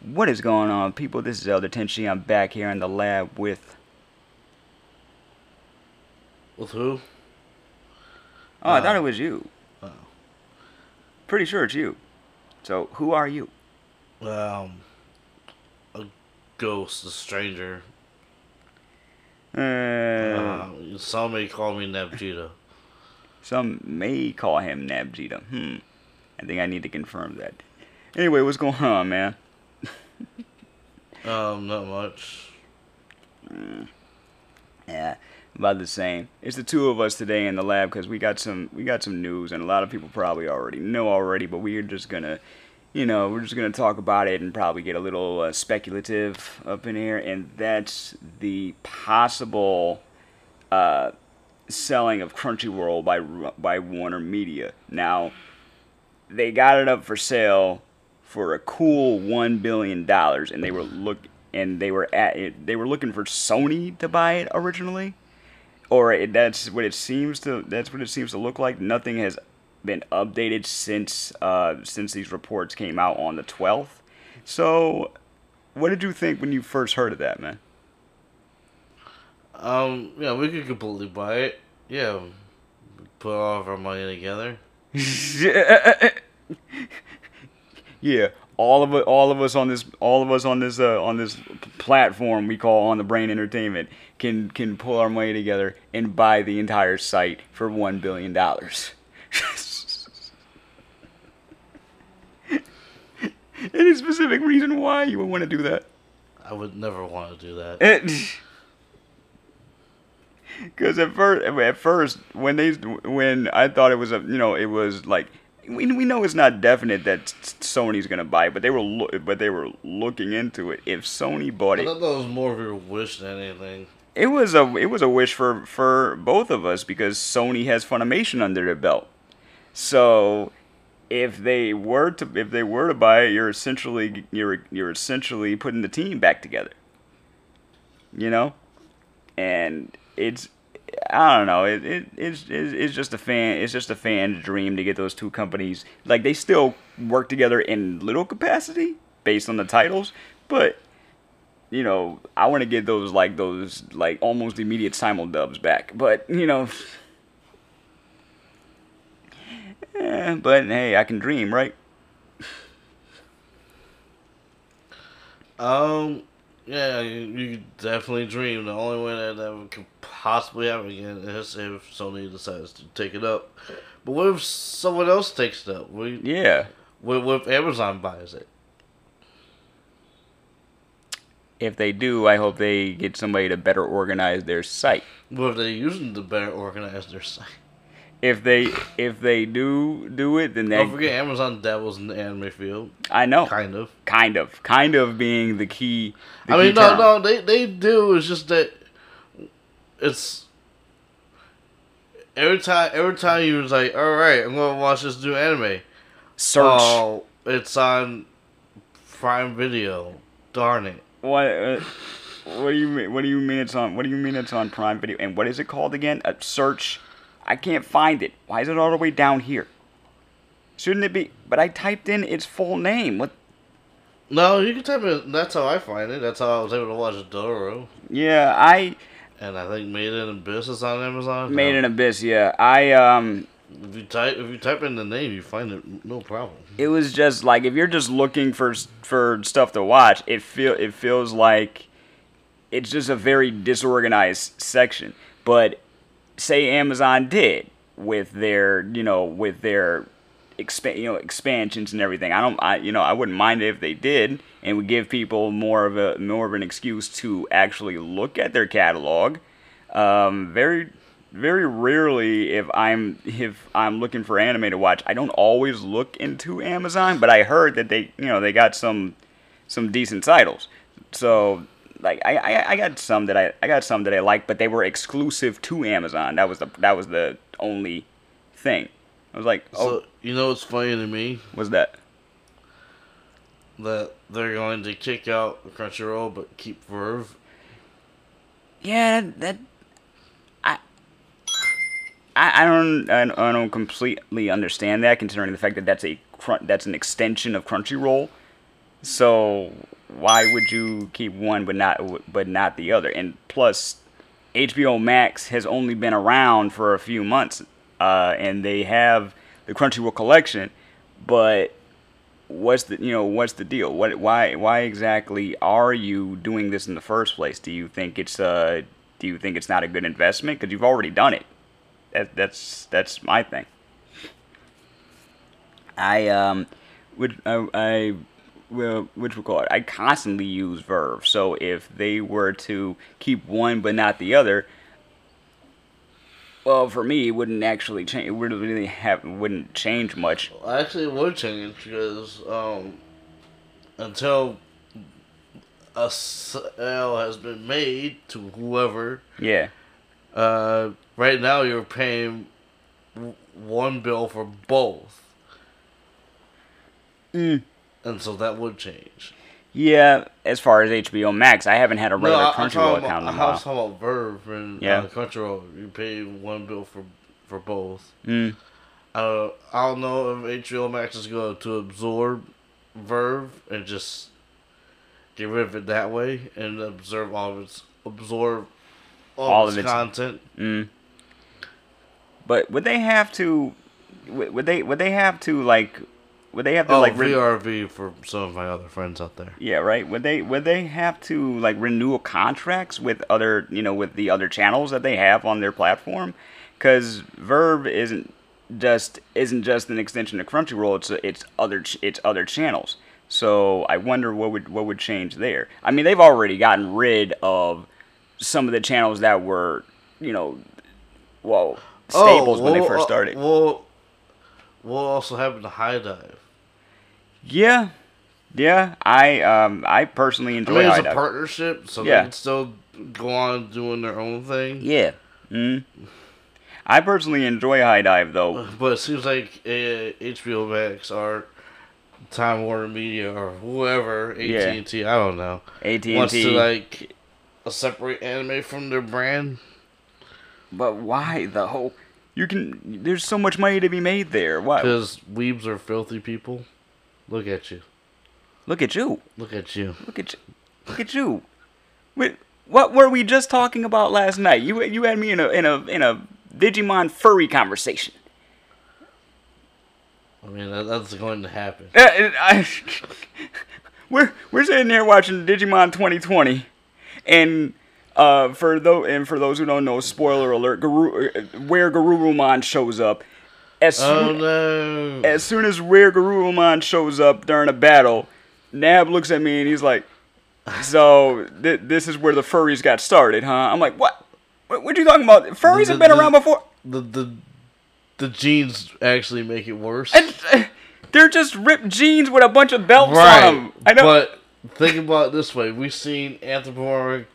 What is going on, people? This is Elder Tenchi. I'm back here in the lab with. With who? Oh, I Uh, thought it was you. oh. Pretty sure it's you. So, who are you? Um, a ghost, a stranger. Uh, Uh, some may call me Nebjita. some may call him Nabgeta. Hmm. I think I need to confirm that. Anyway, what's going on, man? Um, not much. Yeah, about the same. It's the two of us today in the lab because we got some we got some news, and a lot of people probably already know already. But we're just gonna, you know, we're just gonna talk about it and probably get a little uh, speculative up in here, and that's the possible uh, selling of Crunchyroll by by Warner Media. Now, they got it up for sale for a cool one billion dollars, and they were look and they were at it, they were looking for Sony to buy it originally, or it, that's what it seems to that's what it seems to look like. Nothing has been updated since uh, since these reports came out on the twelfth. So, what did you think when you first heard of that, man? Um, yeah, we could completely buy it. Yeah, put all of our money together. yeah, all of all of us on this, all of us on this, uh, on this platform we call on the Brain Entertainment can can pull our money together and buy the entire site for one billion dollars. Any specific reason why you would want to do that? I would never want to do that. Because at first, at first, when they, when I thought it was a, you know, it was like we, we know it's not definite that Sony's gonna buy it, but they were, lo- but they were looking into it. If Sony bought it, I thought that was more of your wish than anything. it was a, it was a wish for for both of us because Sony has Funimation under their belt. So, if they were to, if they were to buy it, you're essentially, you're, you're essentially putting the team back together. You know, and it's I don't know it, it it's, it's just a fan it's just a fan's dream to get those two companies like they still work together in little capacity based on the titles but you know I want to get those like those like almost immediate simul dubs back but you know eh, but hey I can dream right Um, yeah, you, definitely dream. The only way that that could possibly happen again if Sony decides to take it up. But what if someone else takes it up? We, yeah what, what if Amazon buys it? if they do I hope they get somebody to better organize their site What if they're using to better organize their site? if they if they do do it then Don't forget, Amazon dabbles in the anime field, I know kind of. kind of kind of being the key the I key mean, no, term. no, they they do. It's just that it's every time every time you was like, all right, I'm gonna watch this new anime. search Oh, it's on Prime Video. Darn it. what uh, what do you mean what do you mean it's on what do you mean it's on prime video and what is it called again a search i can't find it why is it all the way down here shouldn't it be but i typed in its full name what No, you can type it. That's how I find it. That's how I was able to watch Dororo. yeah i And I think Made in Abyss is on Amazon. Made in Abyss yeah i um If you type if you type in the name, you find it. No problem. it was just like if you're just looking for for stuff to watch, it feel it feels like it's just a very disorganized section. But say Amazon did with their you know with their expa- you know expansions and everything. I don't I you know I wouldn't mind it if they did and would give people more of a more of an excuse to actually look at their catalog. Um, very very rarely if I'm if I'm looking for anime to watch, I don't always look into Amazon, but I heard that they you know they got some some decent titles. So like I, I, I got some that I, I got some that I like, but they were exclusive to Amazon. That was the that was the only thing. I was like, oh, So you know what's funny to me what's that? that they're going to kick out Crunchyroll but keep Verve. Yeah, that, that I, I I don't I don't- completely understand that, considering the fact that that's a that's an extension of Crunchyroll. So why would you keep one but not but not the other? And plus, HBO Max has only been around for a few months, uh, and they have the Crunchyroll collection, but what's the you know what's the deal? What why why exactly are you doing this in the first place? Do you think it's uh do you think it's not a good investment because you've already done it? That, that's that's my thing. I um would I, I well which we call it I constantly use Verve. So if they were to keep one but not the other, well, for me, it wouldn't actually change. It wouldn't really have wouldn't change much. Actually, it would change because um, until a sale has been made to whoever, Yeah, uh, right now you're paying one bill for both, Mm. and so that would change. Yeah. As far as HBO Max, I haven't had a regular I- I'm Crunchyroll account in a I while. was talking about Verve and Yeah. uh, Crunchyroll. You pay one bill for for both. Mm. Uh, I don't know if HBO Max is going to absorb Verve and just get rid of it that way and absorb all of its absorb all, All of of its its- content. Mm. But would they have to? Would they? Would they have to like? Would they have to Oh, like? re- VRV for some of my other friends out there. Yeah, right. Would they would they have to like renew contracts with other you know with the other channels that they have on their platform? Because Verve isn't just isn't just an extension of Crunchyroll. It's it's other it's other channels. So I wonder what would what would change there. I mean, they've already gotten rid of some of the channels that were you know, well staples when they well, first uh, started. Well, what also happened to HIDIVE? Yeah, yeah. I um I personally I enjoy. mean, it's a partnership, so Yeah. they can still go on doing their own thing. Yeah. Mm. I personally enjoy HIDIVE though. But it seems like uh, HBO Max or Time Warner Media or whoever AT and T, I don't know, AT and wants to like a separate anime from their brand. But why though? You can. There's so much money to be made there. Why? Because weebs are filthy people. Look at you. Look at you. Look at you. Look at you. Look at you. Wait, what were we just talking about last night? You you had me in a in a in a Digimon furry conversation. I mean, that, that's going to happen. Uh, I, we're we're sitting here watching Digimon 2020, and uh, for those and for those who don't know, spoiler alert: Garu, uh, WereGarurumon shows up. As Oh soon, no! as soon as WereGarurumon shows up during a battle, Nab looks at me and he's like, "So th- this is where the furries got started, huh?" I'm like, "What? What, what you talking about? Furries The- have been the- around before." The the the jeans actually make it worse. And, uh, they're just ripped jeans with a bunch of belts on them. I know. But think about it this way: we've seen anthropomorphic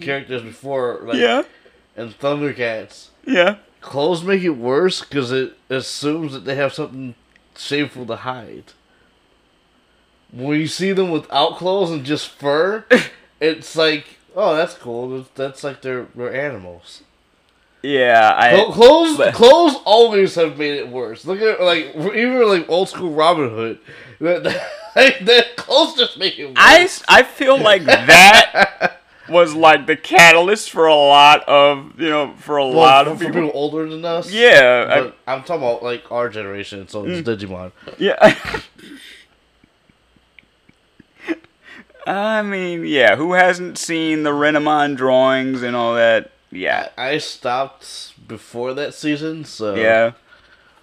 characters before, like yeah, and Thundercats. yeah. Clothes make it worse because it assumes that they have something shameful to hide. When you see them without clothes and just fur, it's like, oh, that's cool. That's- like they're they're animals. Yeah, I. Clothes, but- clothes always have made it worse. Look at like even like old school Robin Hood. That, that, that clothes just make it worse. I, I feel like that was like the catalyst for a lot of you know for a well, lot for, of for people. people older than us. Yeah, I- Mm. am talking about like our generation. So it's Digimon. yeah. I mean, yeah. Who hasn't seen the Renamon drawings and all that? Yeah, I stopped before that season, so yeah.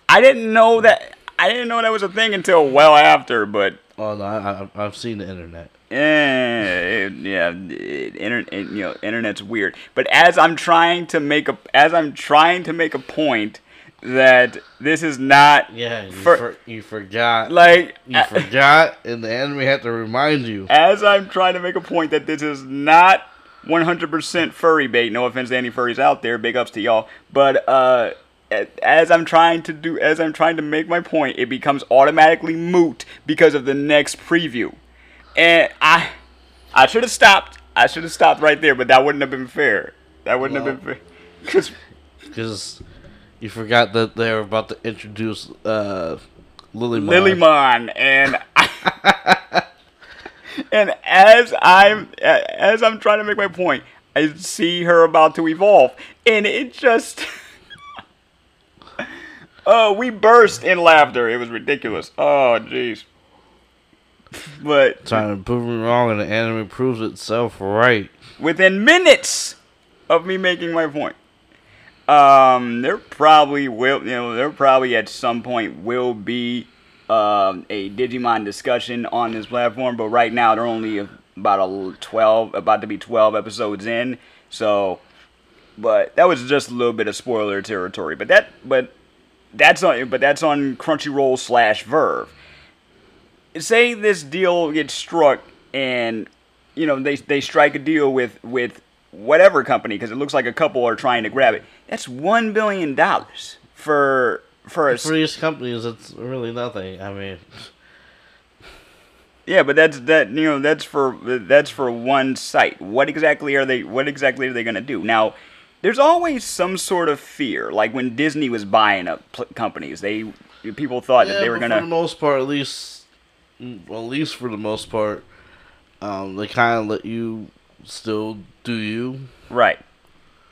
I didn't know that. I didn't know that was a thing until well after, but Oh no, I, I, I've seen the internet. Eh, it- yeah, internet, you know, internet's weird. But as I'm trying to make a, as I'm trying to make a point that this is not Yeah, you, For- for, you forgot. like, you forgot, and the anime had to remind you. as I'm trying to make a point that this is not 100% furry bait. No offense to any furries out there, big ups to y'all. But uh, as I'm trying to do, as I'm trying to make my point, it becomes automatically moot because of the next preview, and I, I should have stopped. I should have stopped right there, but that wouldn't have been fair. That wouldn't have been fair. Because Because you forgot that they were about to introduce uh, Lily Lillymon and I, and as I'm as I'm trying to make my point, I see her about to evolve, and it just. oh, we burst in laughter. It was ridiculous. Oh, jeez. But Trying to prove me wrong, and the anime proves itself right. within minutes of me making my point. Um, there probably will, you know, there probably at some point will be um, a Digimon discussion on this platform, but right now they're only about a twelve, about to be twelve episodes in. So, but that was just a little bit of spoiler territory. But that, but that's on, but that's on Crunchyroll slash Verve say this deal gets struck and you know they they strike a deal with with whatever company because it looks like a couple are trying to grab it. That's one billion dollars for for a For these companies, it's really nothing. I mean, yeah, but that's that you know that's for that's for one site. What exactly are they? What exactly are they going to do now? There's always some sort of fear, like when Disney was buying up pl- companies. They people thought that they were gonna. for the most part, at least, mm, well, at least for the most part, um, they kind of let you still do you. Right.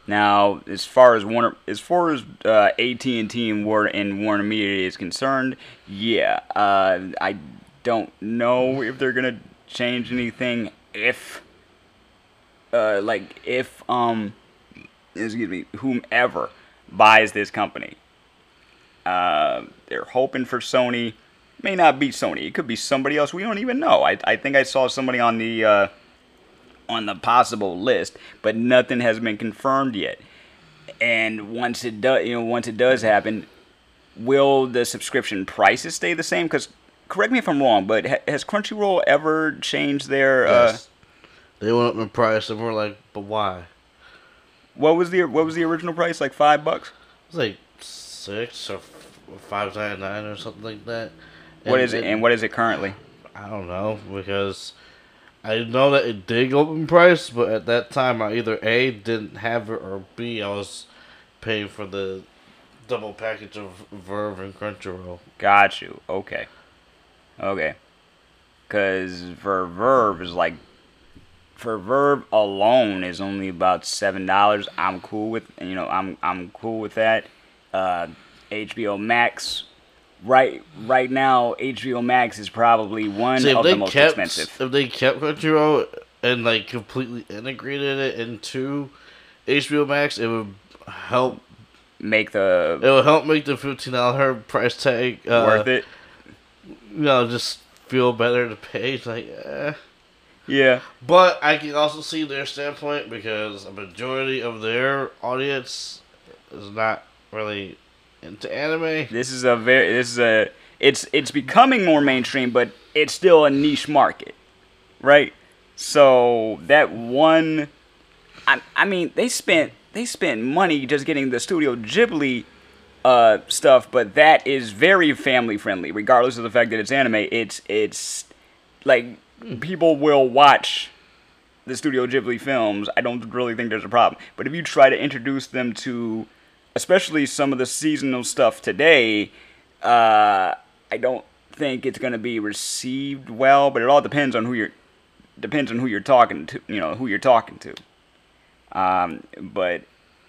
Now, as far as Warner, as far as uh, AT and T and Warner and Warner Media is concerned, yeah, uh, I don't know if they're gonna change anything. If, uh, like, if um, excuse me, whomever buys this company, uh, they're hoping for Sony. May not be Sony. It could be somebody else. We don't even know. I I think I saw somebody on the. Uh, on the possible list, but nothing has been confirmed yet. And once it does, you know, once it does happen, will the subscription prices stay the same? Because correct me if I'm wrong, but ha- has Crunchyroll ever changed their? Uh, Yes. They went up in price, and we're like, but why? What was the what was the original price? Like five bucks. It's like six or five ninety nine or something like that. What is it? And what is it currently? I don't know because I know that it did go up in price, but at that time I either a didn't have it or b I was paying for the double package of Verve and Crunchyroll. Got you. Okay. Okay. Because for Verve is like, for Verve alone is only about seven dollars. I'm cool with you know I'm I'm cool with that. Uh, HBO Max, right right now HBO Max is probably one See, of the most kept expensive. if they kept Crunchyroll and like completely integrated it into HBO Max, it would help. Make the It would help make the fifteen dollar price tag uh, worth it. You know, just feel better to pay. It's like, eh. Yeah. But I can also see their standpoint because a majority of their audience is not really into anime. This is a very this is a it's it's becoming more mainstream, but it's still a niche market, right? So that one, I I mean they spent they spent money just getting the Studio Ghibli uh, stuff, but that is very family friendly, regardless of the fact that it's anime. It's it's like people will watch the Studio Ghibli films. I don't really think there's a problem. But if you try to introduce them to, especially some of the seasonal stuff today, uh, I don't think it's going to be received well. But it all depends on who you're depends on who you're talking to. You know who you're talking to. Um, but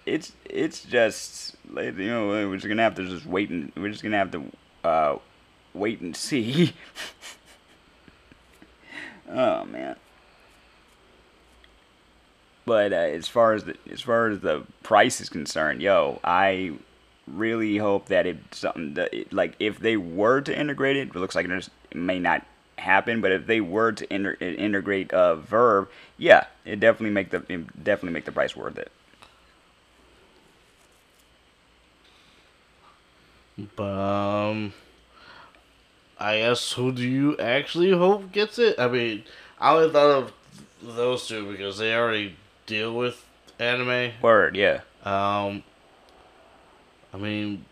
it's it's just you know we're just gonna have to just wait and we're just gonna have to uh, wait and see. oh man. But uh, as far as the as far as the price is concerned, yo, I really hope that it's something that it, like if they were to integrate it, it looks like it, it may not happen. But if they were to inter- integrate uh, Verve, yeah, it definitely make the it definitely make the price worth it. Um, I guess who do you actually hope gets it? I mean, I only thought of those two because they already deal with anime. Word, yeah. Um, I mean,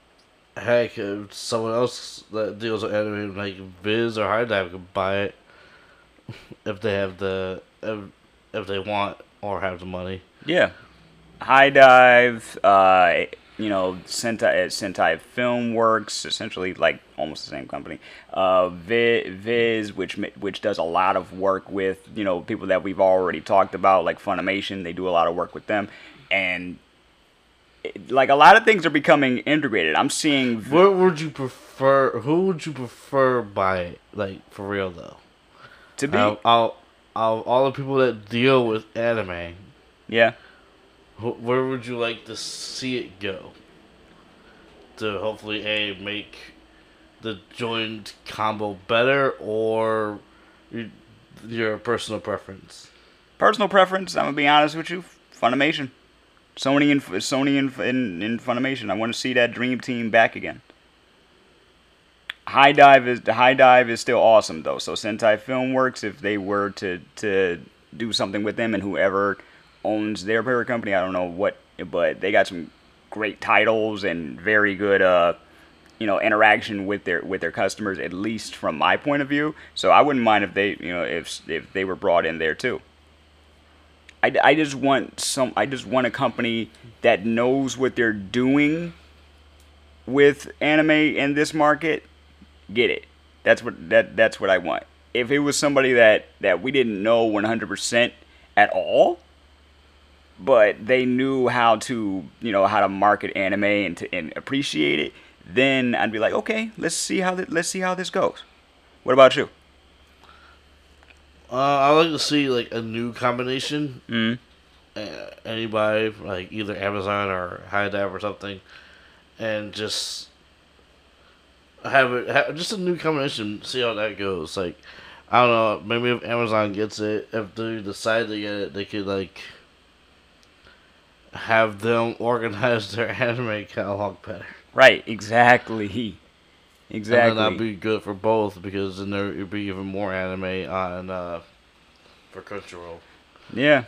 heck, if someone else that deals with anime like Viz or HIDIVE could buy it if they have the if, if they want or have the money. Yeah. HIDIVE, uh, you know Sentai uh, Sentai Filmworks, essentially like almost the same company. Uh, Viz, which which does a lot of work with you know people that we've already talked about, like Funimation. They do a lot of work with them, and it- like a lot of things are becoming integrated. I'm seeing Vi- What would you prefer? Who would you prefer by like for real though? to be out, out of all the people that deal with anime, yeah. Wh- where would you like to see it go? To hopefully a make the joined combo better, or your, personal preference. Personal preference. I'm gonna be honest with you. Funimation, Sony and Sony and in, in Funimation. I want to see that dream team back again. HIDIVE is HIDIVE is still awesome though. So Sentai Filmworks, if they were to to do something with them and whoever owns their parent company, I don't know what, but they got some great titles and very good uh you know interaction with their with their customers at least from my point of view. So I wouldn't mind if they you know if if they were brought in there too. I, I just want some I just want a company that knows what they're doing with anime in this market get it that's what that that's what I want if it was somebody that that we didn't know 100% at all but they knew how to you know how to market anime and to and appreciate it then I'd be like okay let's see how th- let's see how this goes what about you Uh, I like to see like a new combination. mm Uh, anybody like either Amazon or HIDIVE or something, and just have it have just a new combination. See how that goes. Like I don't know. Maybe if Amazon gets it, if they decide to get it, they could like have them organize their anime catalog better. right exactly exactly And that'd be good for both because then there would be even more anime on uh, for Crunchyroll. Yeah.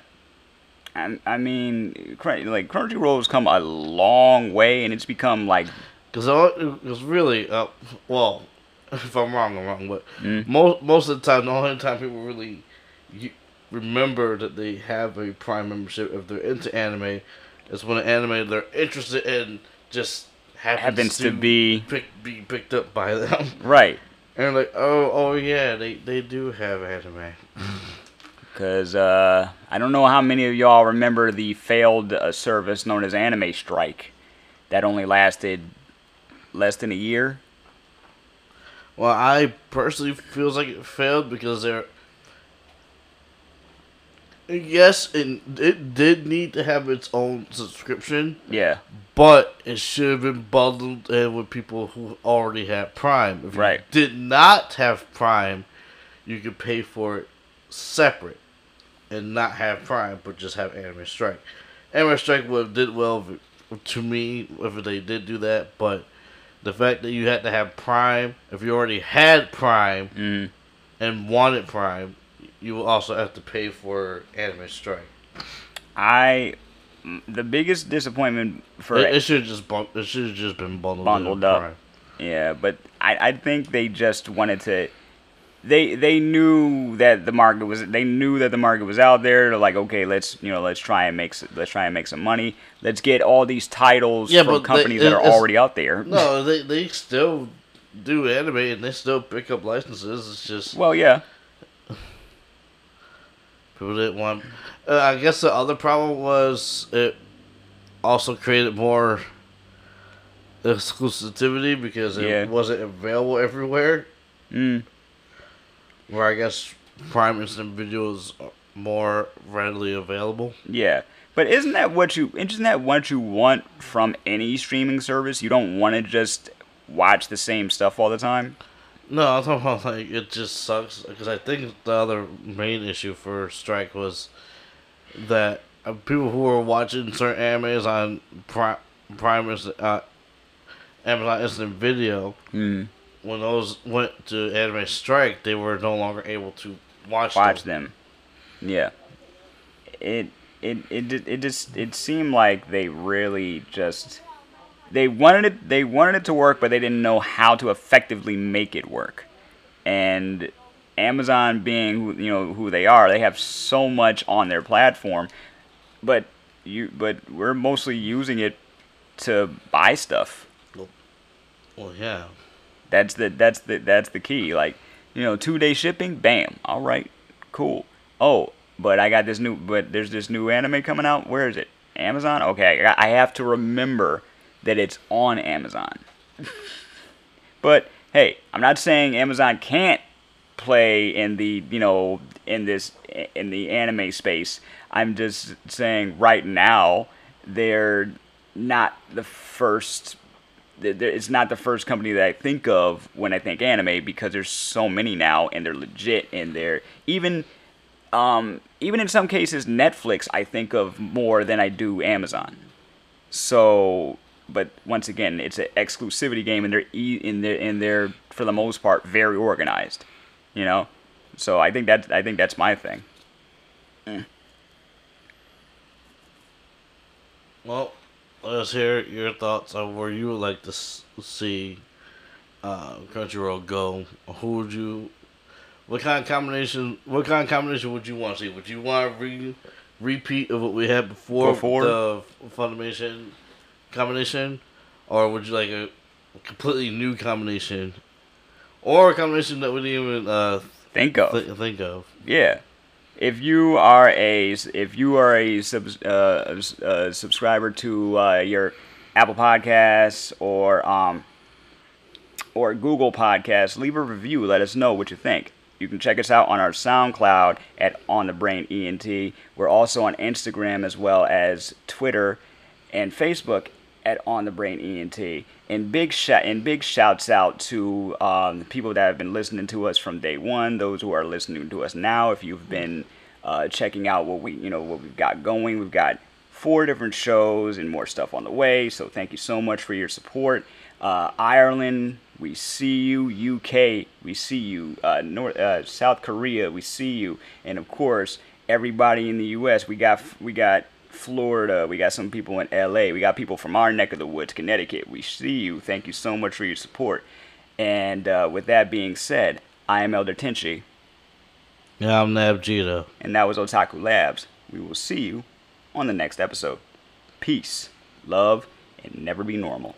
I, I mean, like like Crunchyroll's come a long way, and it's become like Because it was really, uh, well, if I'm wrong, I'm wrong. But Mm. most most of the time, the only time people really remember that they have a Prime membership if they're into anime is when an anime they're interested in just happens, happens to be pick, be picked up by them. right. And like, oh, oh yeah, they they do have anime. Because uh, I don't know how many of y'all remember the failed uh, service known as Anime Strike, that only lasted less than a year. Well, I personally feels like it failed because they're. Yes, and it did need to have its own subscription, Yeah. but it should have been bundled in with people who already had Prime. If Right. you did not have Prime, you could pay for it separate and not have Prime, but just have Anime Strike. Anime Strike would have did well to me if they did do that, but the fact that you had to have Prime, if you already had Prime Mm. and wanted Prime, you will also have to pay for Anime Strike. I mm, The biggest disappointment for It, it should just bun- it should have just been bundled, Bundled up. Prime. Yeah, but I, I think they just wanted to. They they knew that the market was they knew that the market was out there. They're like, okay, let's you know let's try and make let's try and make some money. Let's get all these titles Yeah, from but they- companies that are already out there. No, they they still do anime and they still pick up licenses. It's just Well, yeah, people didn't want. Uh, I guess the other problem was it also created more exclusivity because it Yeah. wasn't available everywhere. mm, Where I guess Prime Instant Video is more readily available. yeah. But isn't that what you isn't that what you want from any streaming service? You don't want to just watch the same stuff all the time. No, I'm talking about like it just sucks because I think the other main issue for Strike was that uh, people who were watching certain animes on Prime, Prime is- uh, Amazon Instant Video, Mm. when those went to Anime Strike, they were no longer able to watch, watch them. them. Yeah. It it it did- it just it seemed like they really just they wanted it they wanted it to work, but they didn't know how to effectively make it work. And Amazon being who you know who they are, they have so much on their platform, but you but we're mostly using it to buy stuff. Well, yeah. That's the that's the that's the key. Like, you know, two day shipping, bam. All right, cool. Oh, but I got this new but there's this new anime coming out. Where is it? Amazon? Okay, I I have to remember that it's on Amazon. but hey, I'm not saying Amazon can't play in the, you know, in this in the anime space. I'm just saying right now they're not the first it's not the first company that I think of when I think anime because there's so many now and they're legit and they're even um, even in some cases Netflix I think of more than I do Amazon. So, but once again, it's an exclusivity game and they're e- in they're and they're for the most part very organized, you know. So I think that I think that's my thing. Well, let us hear your thoughts on where you would like to see uh, Crunchyroll go. Who would you? What kind of combination? What kind of combination would you want to see? Would you want a re, repeat of what we had before, Before? the Funimation combination, or would you like a completely new combination, or a combination that we didn't even uh, Think of th- think of? Yeah. If you are a if you are a sub, uh, uh, subscriber to uh, your Apple Podcasts or um or Google Podcasts, leave a review. Let us know what you think. You can check us out on our SoundCloud at On the Brain ENT. We're also on Instagram as well as Twitter and Facebook at On the Brain ENT. And big shout and big shouts out to um, people that have been listening to us from day one. Those who are listening to us now. If you've been uh, checking out what we you know what we've got going, we've got four different shows and more stuff on the way. So thank you so much for your support. Uh, Ireland, we see you. UK, we see you. Uh, North, uh, South Korea, we see you. And of course, everybody in the U.S. We got we got Florida. We got some people in L.A. We got people from our neck of the woods, Connecticut. We see you. Thank you so much for your support. And uh, with that being said, I am Elder Tenchi, Yeah, I'm Nabgeta. and that was Otaku Labs. We will see you on the next episode. Peace, love, and never be normal.